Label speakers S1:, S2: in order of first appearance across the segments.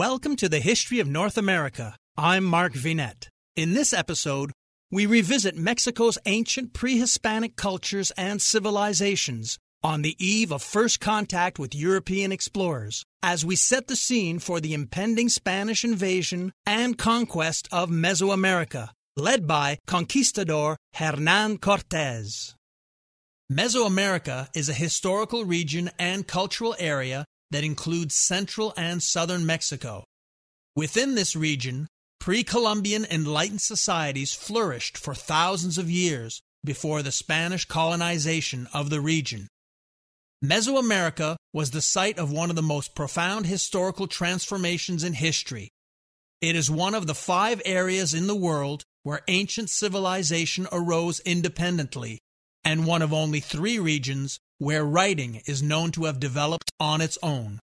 S1: Welcome to the History of North America. I'm Mark Vinet. In this episode, we revisit Mexico's ancient pre Hispanic cultures and civilizations on the eve of first contact with European explorers, as we set the scene for the impending Spanish invasion and conquest of Mesoamerica, led by conquistador Hernan Cortes. Mesoamerica is a historical region and cultural area that includes central and southern Mexico. Within this region, pre Columbian enlightened societies flourished for thousands of years before the Spanish colonization of the region. Mesoamerica was the site of one of the most profound historical transformations in history. It is one of the five areas in the world where ancient civilization arose independently, and one of only three regions where writing is known to have developed on its own.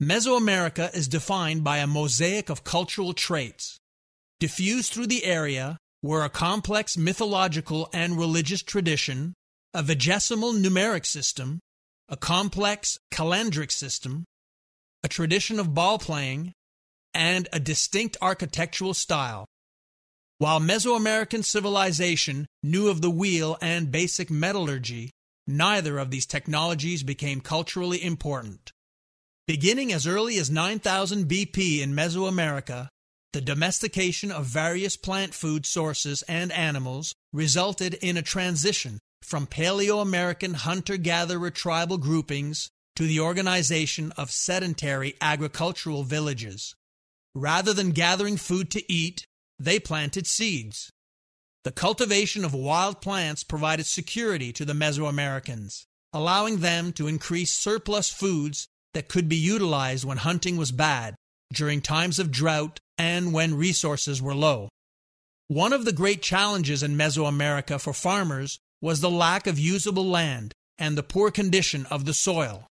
S1: Mesoamerica is defined by a mosaic of cultural traits. Diffused through the area were a complex mythological and religious tradition, a vigesimal numeric system, a complex calendric system, a tradition of ball playing, and a distinct architectural style. While Mesoamerican civilization knew of the wheel and basic metallurgy, neither of these technologies became culturally important. Beginning as early as 9000 BP in Mesoamerica, the domestication of various plant food sources and animals resulted in a transition from Paleo American hunter gatherer tribal groupings to the organization of sedentary agricultural villages. Rather than gathering food to eat, they planted seeds. The cultivation of wild plants provided security to the Mesoamericans, allowing them to increase surplus foods that could be utilized when hunting was bad, during times of drought, and when resources were low. One of the great challenges in Mesoamerica for farmers was the lack of usable land and the poor condition of the soil.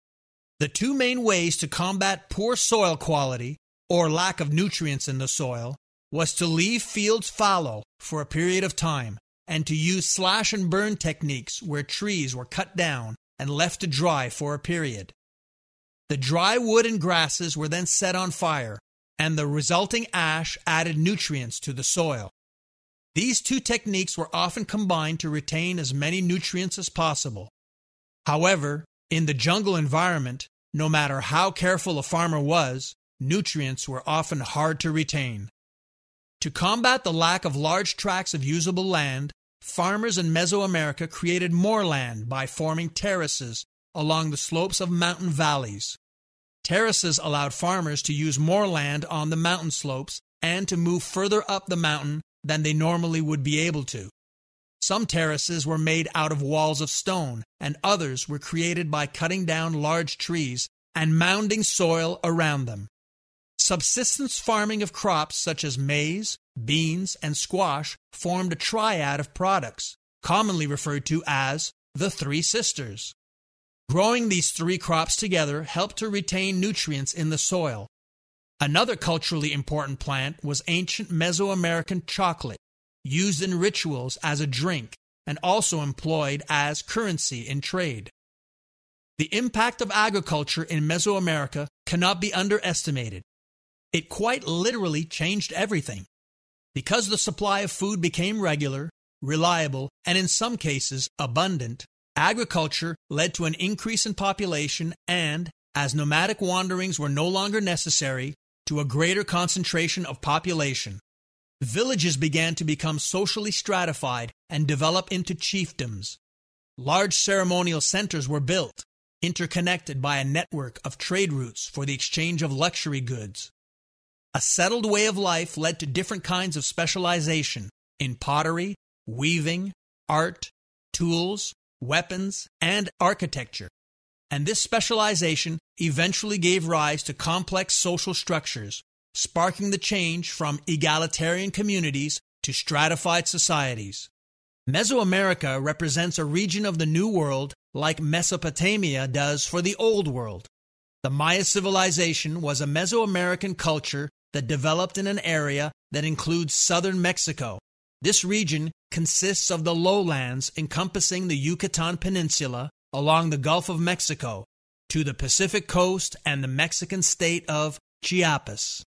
S1: The two main ways to combat poor soil quality or lack of nutrients in the soil was to leave fields fallow for a period of time and to use slash and burn techniques where trees were cut down and left to dry for a period. The dry wood and grasses were then set on fire, and the resulting ash added nutrients to the soil. These two techniques were often combined to retain as many nutrients as possible. However, in the jungle environment, no matter how careful a farmer was, nutrients were often hard to retain. To combat the lack of large tracts of usable land, farmers in Mesoamerica created more land by forming terraces along the slopes of mountain valleys. Terraces allowed farmers to use more land on the mountain slopes and to move further up the mountain than they normally would be able to. Some terraces were made out of walls of stone, and others were created by cutting down large trees and mounding soil around them. Subsistence farming of crops such as maize, beans, and squash formed a triad of products, commonly referred to as the Three Sisters. Growing these three crops together helped to retain nutrients in the soil Another culturally important plant was ancient Mesoamerican chocolate, used in rituals as a drink and also employed as currency in trade. The impact of agriculture in Mesoamerica cannot be underestimated. It quite literally changed everything. Because the supply of food became regular, reliable, and in some cases abundant, agriculture led to an increase in population and, as nomadic wanderings were no longer necessary, to a greater concentration of population. Villages began to become socially stratified and develop into chiefdoms. Large ceremonial centers were built, interconnected by a network of trade routes for the exchange of luxury goods. A settled way of life led to different kinds of specialization in pottery, weaving, art, tools, weapons, and architecture and this specialization eventually gave rise to complex social structures, sparking the change from egalitarian communities to stratified societies. Mesoamerica represents a region of the New World like Mesopotamia does for the Old World. The Maya civilization was a Mesoamerican culture that developed in an area that includes southern Mexico. This region consists of the lowlands encompassing the Yucatan Peninsula, along the Gulf of Mexico to the Pacific coast and the Mexican state of Chiapas.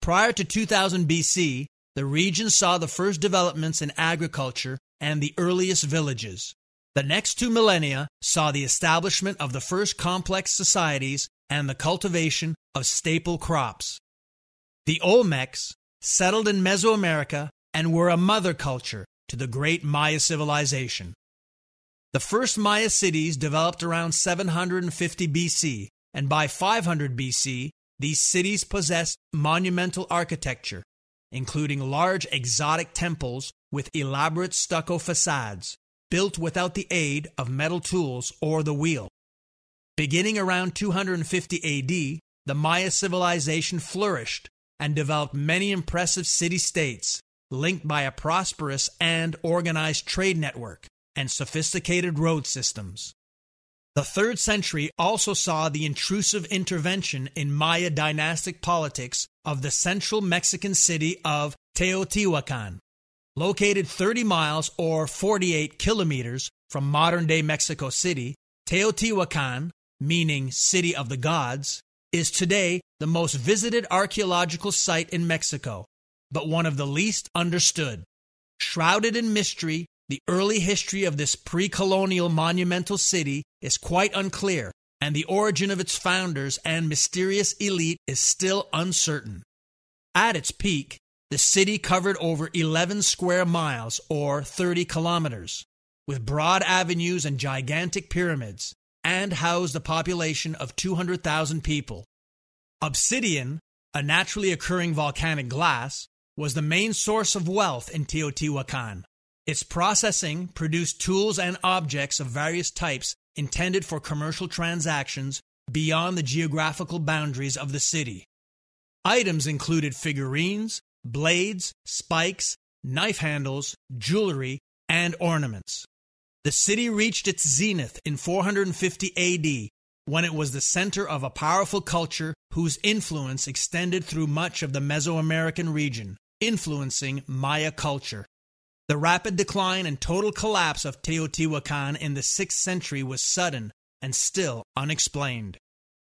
S1: Prior to 2000 BC, the region saw the first developments in agriculture and the earliest villages. The next two millennia saw the establishment of the first complex societies and the cultivation of staple crops. The Olmecs settled in Mesoamerica and were a mother culture to the great Maya civilization. The first Maya cities developed around 750 BC, and by 500 BC, these cities possessed monumental architecture, including large exotic temples with elaborate stucco facades, built without the aid of metal tools or the wheel. Beginning around 250 AD, the Maya civilization flourished and developed many impressive city states linked by a prosperous and organized trade network and sophisticated road systems. The third century also saw the intrusive intervention in Maya dynastic politics of the central Mexican city of Teotihuacan. Located 30 miles or 48 kilometers from modern day Mexico City, Teotihuacan, meaning City of the Gods, is today the most visited archaeological site in Mexico, but one of the least understood. Shrouded in mystery the early history of this pre colonial monumental city is quite unclear, and the origin of its founders and mysterious elite is still uncertain. At its peak, the city covered over 11 square miles or 30 kilometers, with broad avenues and gigantic pyramids, and housed a population of 200,000 people. Obsidian, a naturally occurring volcanic glass, was the main source of wealth in Teotihuacan. Its processing produced tools and objects of various types intended for commercial transactions beyond the geographical boundaries of the city. Items included figurines, blades, spikes, knife handles, jewelry, and ornaments. The city reached its zenith in 450 AD when it was the center of a powerful culture whose influence extended through much of the Mesoamerican region, influencing Maya culture. The rapid decline and total collapse of Teotihuacan in the 6th century was sudden and still unexplained.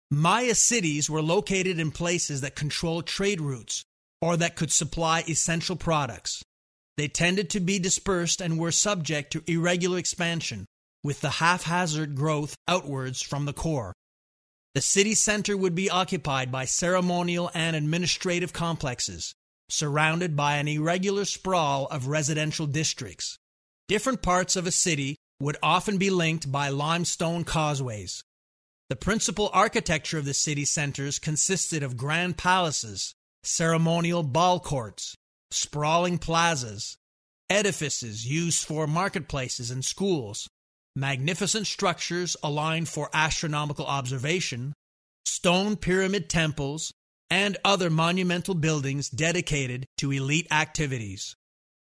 S1: Maya cities were located in places that controlled trade routes or that could supply essential products. They tended to be dispersed and were subject to irregular expansion, with the haphazard growth outwards from the core. The city center would be occupied by ceremonial and administrative complexes, surrounded by an irregular sprawl of residential districts. Different parts of a city would often be linked by limestone causeways. The principal architecture of the city centers consisted of grand palaces, ceremonial ball courts, sprawling plazas, edifices used for marketplaces and schools, magnificent structures aligned for astronomical observation, stone pyramid temples, and other monumental buildings dedicated to elite activities.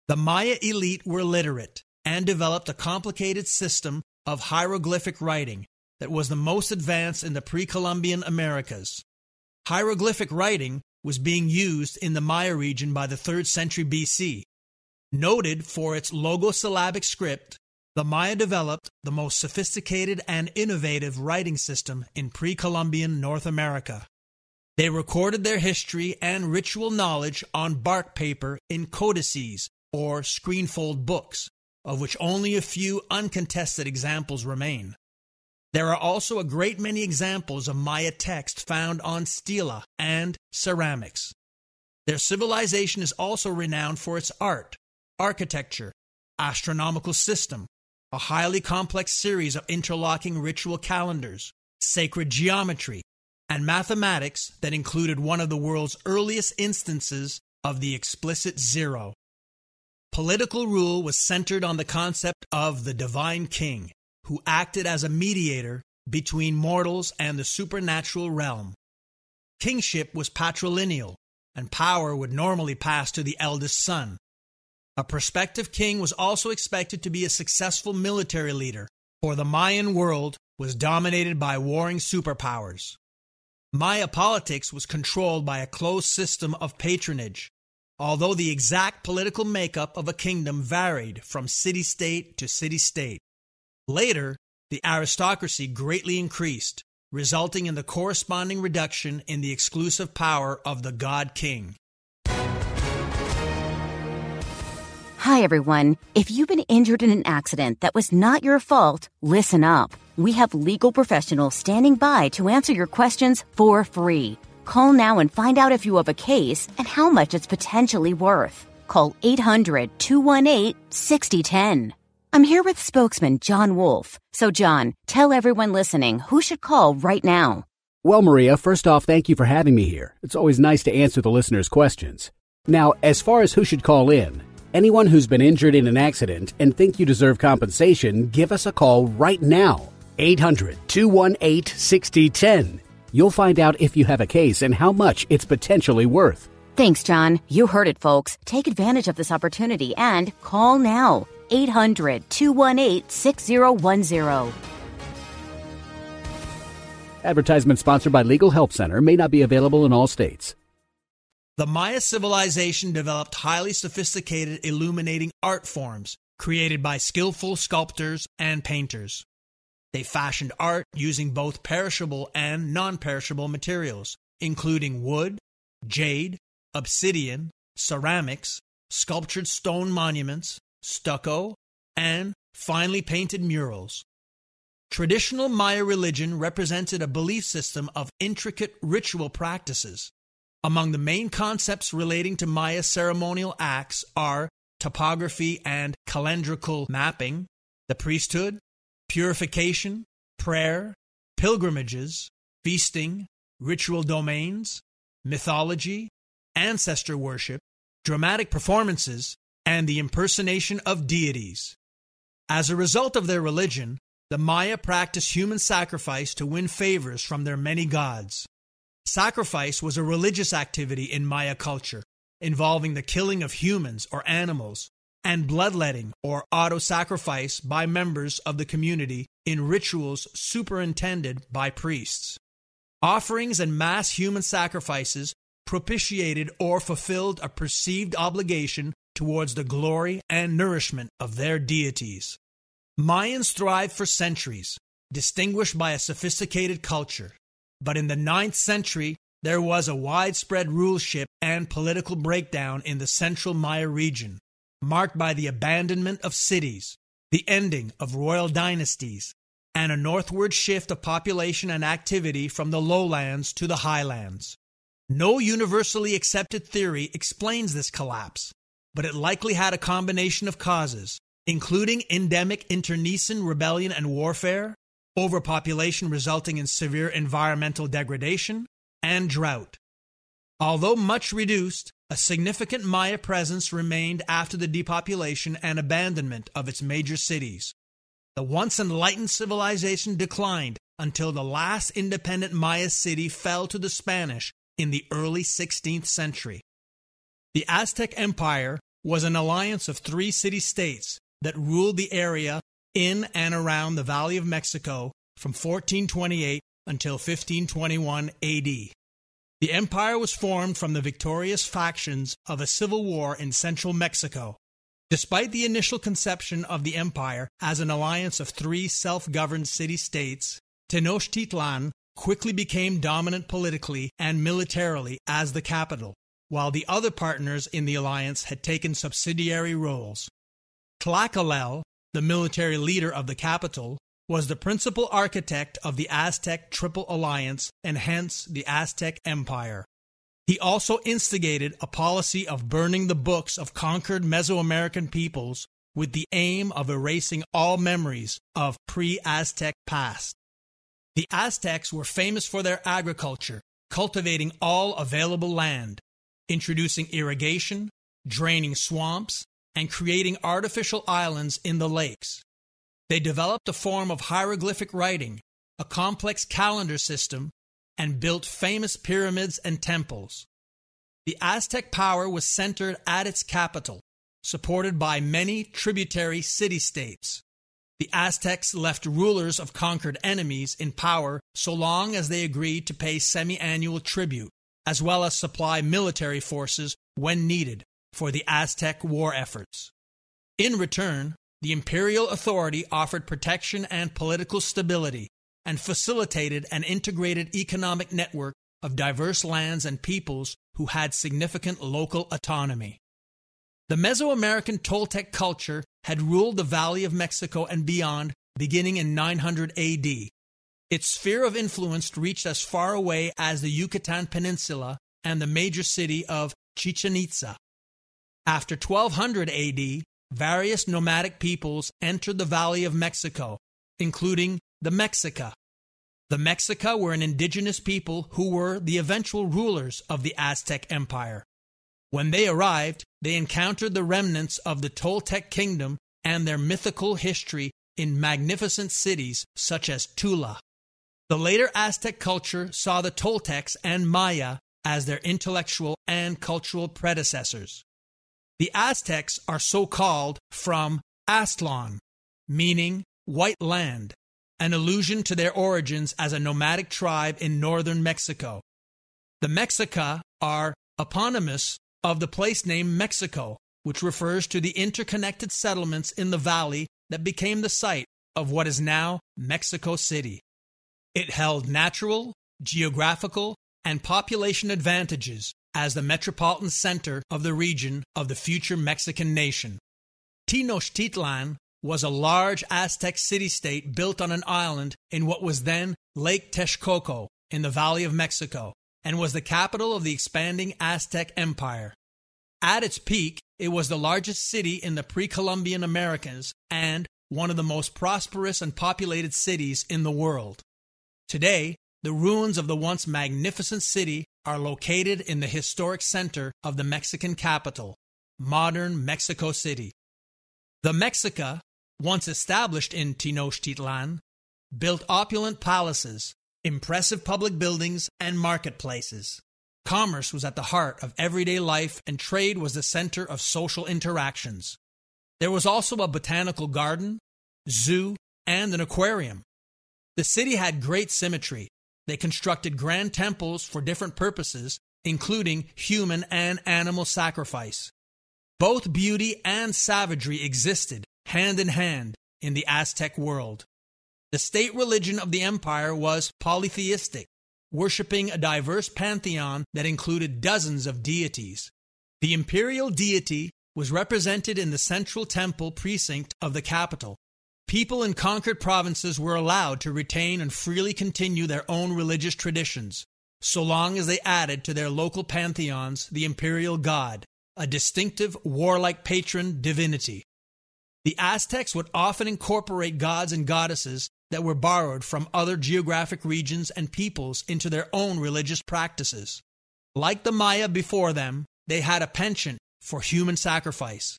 S1: The Maya elite were literate and developed a complicated system of hieroglyphic writing that was the most advanced in the pre Columbian Americas. Hieroglyphic writing was being used in the Maya region by the 3rd century BC. Noted for its logosyllabic script, the Maya developed the most sophisticated and innovative writing system in pre Columbian North America. They recorded their history and ritual knowledge on bark paper in codices or screenfold books, of which only a few uncontested examples remain. There are also a great many examples of Maya text found on stela and ceramics. Their civilization is also renowned for its art, architecture, astronomical system, a highly complex series of interlocking ritual calendars, sacred geometry, and mathematics that included one of the world's earliest instances of the explicit zero. Political rule was centered on the concept of the divine king, who acted as a mediator between mortals and the supernatural realm. Kingship was patrilineal, and power would normally pass to the eldest son. A prospective king was also expected to be a successful military leader, for the Mayan world was dominated by warring superpowers. Maya politics was controlled by a closed system of patronage, although the exact political makeup of a kingdom varied from city state to city state. Later, the aristocracy greatly increased, resulting in the corresponding reduction in the exclusive power of the God King.
S2: Hi, everyone. If you've been injured in an accident that was not your fault, listen up. We have legal professionals standing by to answer your questions for free. Call now and find out if you have a case and how much it's potentially worth. Call 800 218 6010. I'm here with spokesman John Wolf. So, John, tell everyone listening who should call right now.
S3: Well, Maria, first off, thank you for having me here. It's always nice to answer the listeners' questions. Now, as far as who should call in, Anyone who's been injured in an accident and think you deserve compensation, give us a call right now. 800 218 6010. You'll find out if you have a case and how much it's potentially worth.
S2: Thanks, John. You heard it, folks. Take advantage of this opportunity and call now. 800 218 6010.
S3: Advertisement sponsored by Legal Help Center may not be available in all states.
S1: The Maya civilization developed highly sophisticated illuminating art forms created by skillful sculptors and painters. They fashioned art using both perishable and non perishable materials, including wood, jade, obsidian, ceramics, sculptured stone monuments, stucco, and finely painted murals. Traditional Maya religion represented a belief system of intricate ritual practices among the main concepts relating to Maya ceremonial acts are topography and calendrical mapping, the priesthood, purification, prayer, pilgrimages, feasting, ritual domains, mythology, ancestor worship, dramatic performances, and the impersonation of deities. As a result of their religion, the Maya practiced human sacrifice to win favors from their many gods. Sacrifice was a religious activity in Maya culture, involving the killing of humans or animals, and bloodletting or auto sacrifice by members of the community in rituals superintended by priests. Offerings and mass human sacrifices propitiated or fulfilled a perceived obligation towards the glory and nourishment of their deities. Mayans thrived for centuries, distinguished by a sophisticated culture. But in the ninth century, there was a widespread ruleship and political breakdown in the central Maya region, marked by the abandonment of cities, the ending of royal dynasties, and a northward shift of population and activity from the lowlands to the highlands. No universally accepted theory explains this collapse, but it likely had a combination of causes, including endemic internecine rebellion and warfare, overpopulation resulting in severe environmental degradation, and drought. Although much reduced, a significant Maya presence remained after the depopulation and abandonment of its major cities. The once enlightened civilization declined until the last independent Maya city fell to the Spanish in the early 16th century. The Aztec Empire was an alliance of three city states that ruled the area in and around the Valley of Mexico from 1428 until 1521 AD. The empire was formed from the victorious factions of a civil war in central Mexico. Despite the initial conception of the empire as an alliance of three self governed city states, Tenochtitlan quickly became dominant politically and militarily as the capital, while the other partners in the alliance had taken subsidiary roles. Tlacaelel the military leader of the capital, was the principal architect of the Aztec Triple Alliance and hence the Aztec Empire. He also instigated a policy of burning the books of conquered Mesoamerican peoples with the aim of erasing all memories of pre Aztec past. The Aztecs were famous for their agriculture, cultivating all available land, introducing irrigation, draining swamps, and creating artificial islands in the lakes. They developed a form of hieroglyphic writing, a complex calendar system, and built famous pyramids and temples. The Aztec power was centered at its capital, supported by many tributary city states. The Aztecs left rulers of conquered enemies in power so long as they agreed to pay semi annual tribute, as well as supply military forces when needed for the Aztec war efforts. In return, the imperial authority offered protection and political stability, and facilitated an integrated economic network of diverse lands and peoples who had significant local autonomy. The Mesoamerican Toltec culture had ruled the Valley of Mexico and beyond beginning in 900 AD. Its sphere of influence reached as far away as the Yucatan Peninsula and the major city of Chichen Itza. After 1200 AD, various nomadic peoples entered the Valley of Mexico, including the Mexica. The Mexica were an indigenous people who were the eventual rulers of the Aztec Empire. When they arrived, they encountered the remnants of the Toltec kingdom and their mythical history in magnificent cities such as Tula. The later Aztec culture saw the Toltecs and Maya as their intellectual and cultural predecessors. The Aztecs are so called from Aztlan, meaning white land, an allusion to their origins as a nomadic tribe in northern Mexico. The Mexica are eponymous of the place name Mexico, which refers to the interconnected settlements in the valley that became the site of what is now Mexico City. It held natural, geographical, and population advantages as the metropolitan center of the region of the future Mexican nation. Tenochtitlan was a large Aztec city state built on an island in what was then Lake Texcoco in the Valley of Mexico and was the capital of the expanding Aztec Empire. At its peak, it was the largest city in the pre Columbian Americas and one of the most prosperous and populated cities in the world. Today, the ruins of the once magnificent city are located in the historic center of the Mexican capital, modern Mexico City. The Mexica once established in Tenochtitlan, built opulent palaces, impressive public buildings, and marketplaces. Commerce was at the heart of everyday life, and trade was the center of social interactions. There was also a botanical garden, zoo, and an aquarium. The city had great symmetry. They constructed grand temples for different purposes, including human and animal sacrifice. Both beauty and savagery existed hand in hand in the Aztec world. The state religion of the empire was polytheistic, worshiping a diverse pantheon that included dozens of deities. The imperial deity was represented in the central temple precinct of the capital. People in conquered provinces were allowed to retain and freely continue their own religious traditions, so long as they added to their local pantheons the imperial god, a distinctive warlike patron divinity. The Aztecs would often incorporate gods and goddesses that were borrowed from other geographic regions and peoples into their own religious practices. Like the Maya before them, they had a penchant for human sacrifice.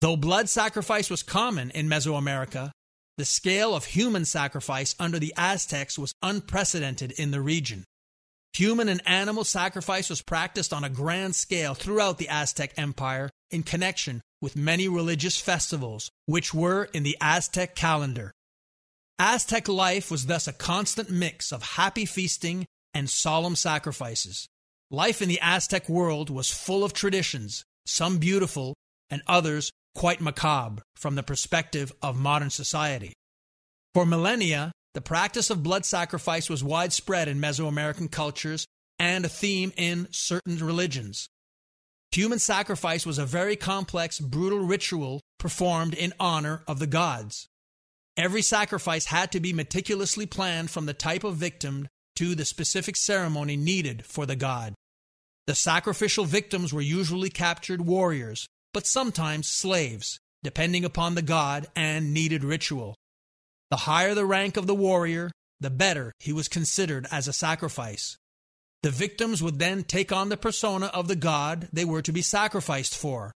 S1: Though blood sacrifice was common in Mesoamerica, the scale of human sacrifice under the Aztecs was unprecedented in the region. Human and animal sacrifice was practiced on a grand scale throughout the Aztec Empire in connection with many religious festivals, which were in the Aztec calendar. Aztec life was thus a constant mix of happy feasting and solemn sacrifices. Life in the Aztec world was full of traditions, some beautiful and others quite macabre from the perspective of modern society. For millennia, the practice of blood sacrifice was widespread in Mesoamerican cultures and a theme in certain religions. Human sacrifice was a very complex, brutal ritual performed in honor of the gods. Every sacrifice had to be meticulously planned from the type of victim to the specific ceremony needed for the god. The sacrificial victims were usually captured warriors, but sometimes slaves, depending upon the god and needed ritual. The higher the rank of the warrior, the better he was considered as a sacrifice. The victims would then take on the persona of the god they were to be sacrificed for.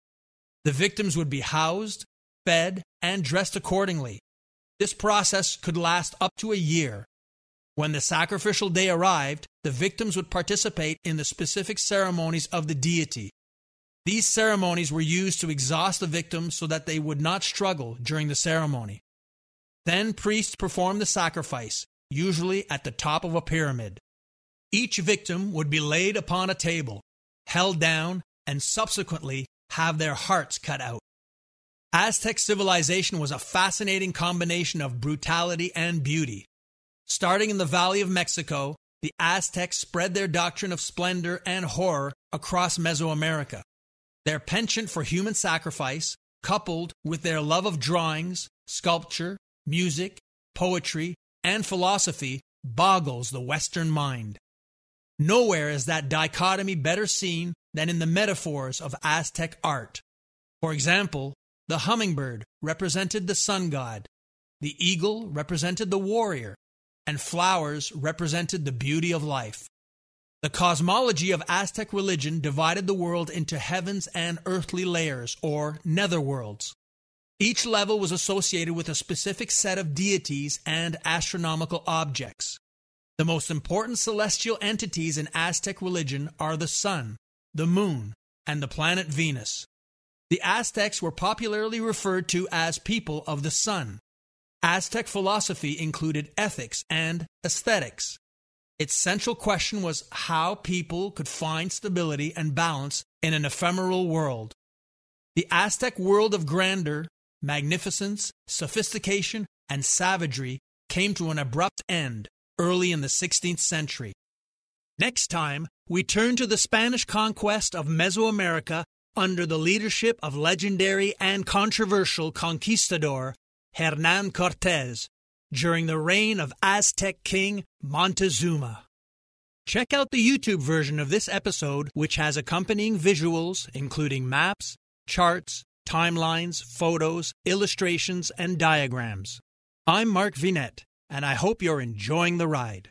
S1: The victims would be housed, fed, and dressed accordingly. This process could last up to a year. When the sacrificial day arrived, the victims would participate in the specific ceremonies of the deity. These ceremonies were used to exhaust the victims so that they would not struggle during the ceremony. Then priests performed the sacrifice, usually at the top of a pyramid. Each victim would be laid upon a table, held down, and subsequently have their hearts cut out. Aztec civilization was a fascinating combination of brutality and beauty. Starting in the Valley of Mexico, the Aztecs spread their doctrine of splendor and horror across Mesoamerica. Their penchant for human sacrifice, coupled with their love of drawings, sculpture, music, poetry, and philosophy, boggles the Western mind. Nowhere is that dichotomy better seen than in the metaphors of Aztec art. For example, the hummingbird represented the sun god, the eagle represented the warrior, and flowers represented the beauty of life. The cosmology of Aztec religion divided the world into heavens and earthly layers, or netherworlds. Each level was associated with a specific set of deities and astronomical objects. The most important celestial entities in Aztec religion are the sun, the moon, and the planet Venus. The Aztecs were popularly referred to as people of the sun. Aztec philosophy included ethics and aesthetics. Its central question was how people could find stability and balance in an ephemeral world. The Aztec world of grandeur, magnificence, sophistication, and savagery came to an abrupt end early in the 16th century. Next time, we turn to the Spanish conquest of Mesoamerica under the leadership of legendary and controversial conquistador Hernan Cortez during the reign of Aztec king Montezuma. Check out the YouTube version of this episode, which has accompanying visuals, including maps, charts, timelines, photos, illustrations, and diagrams. I'm Mark Vinet, and I hope you're enjoying the ride.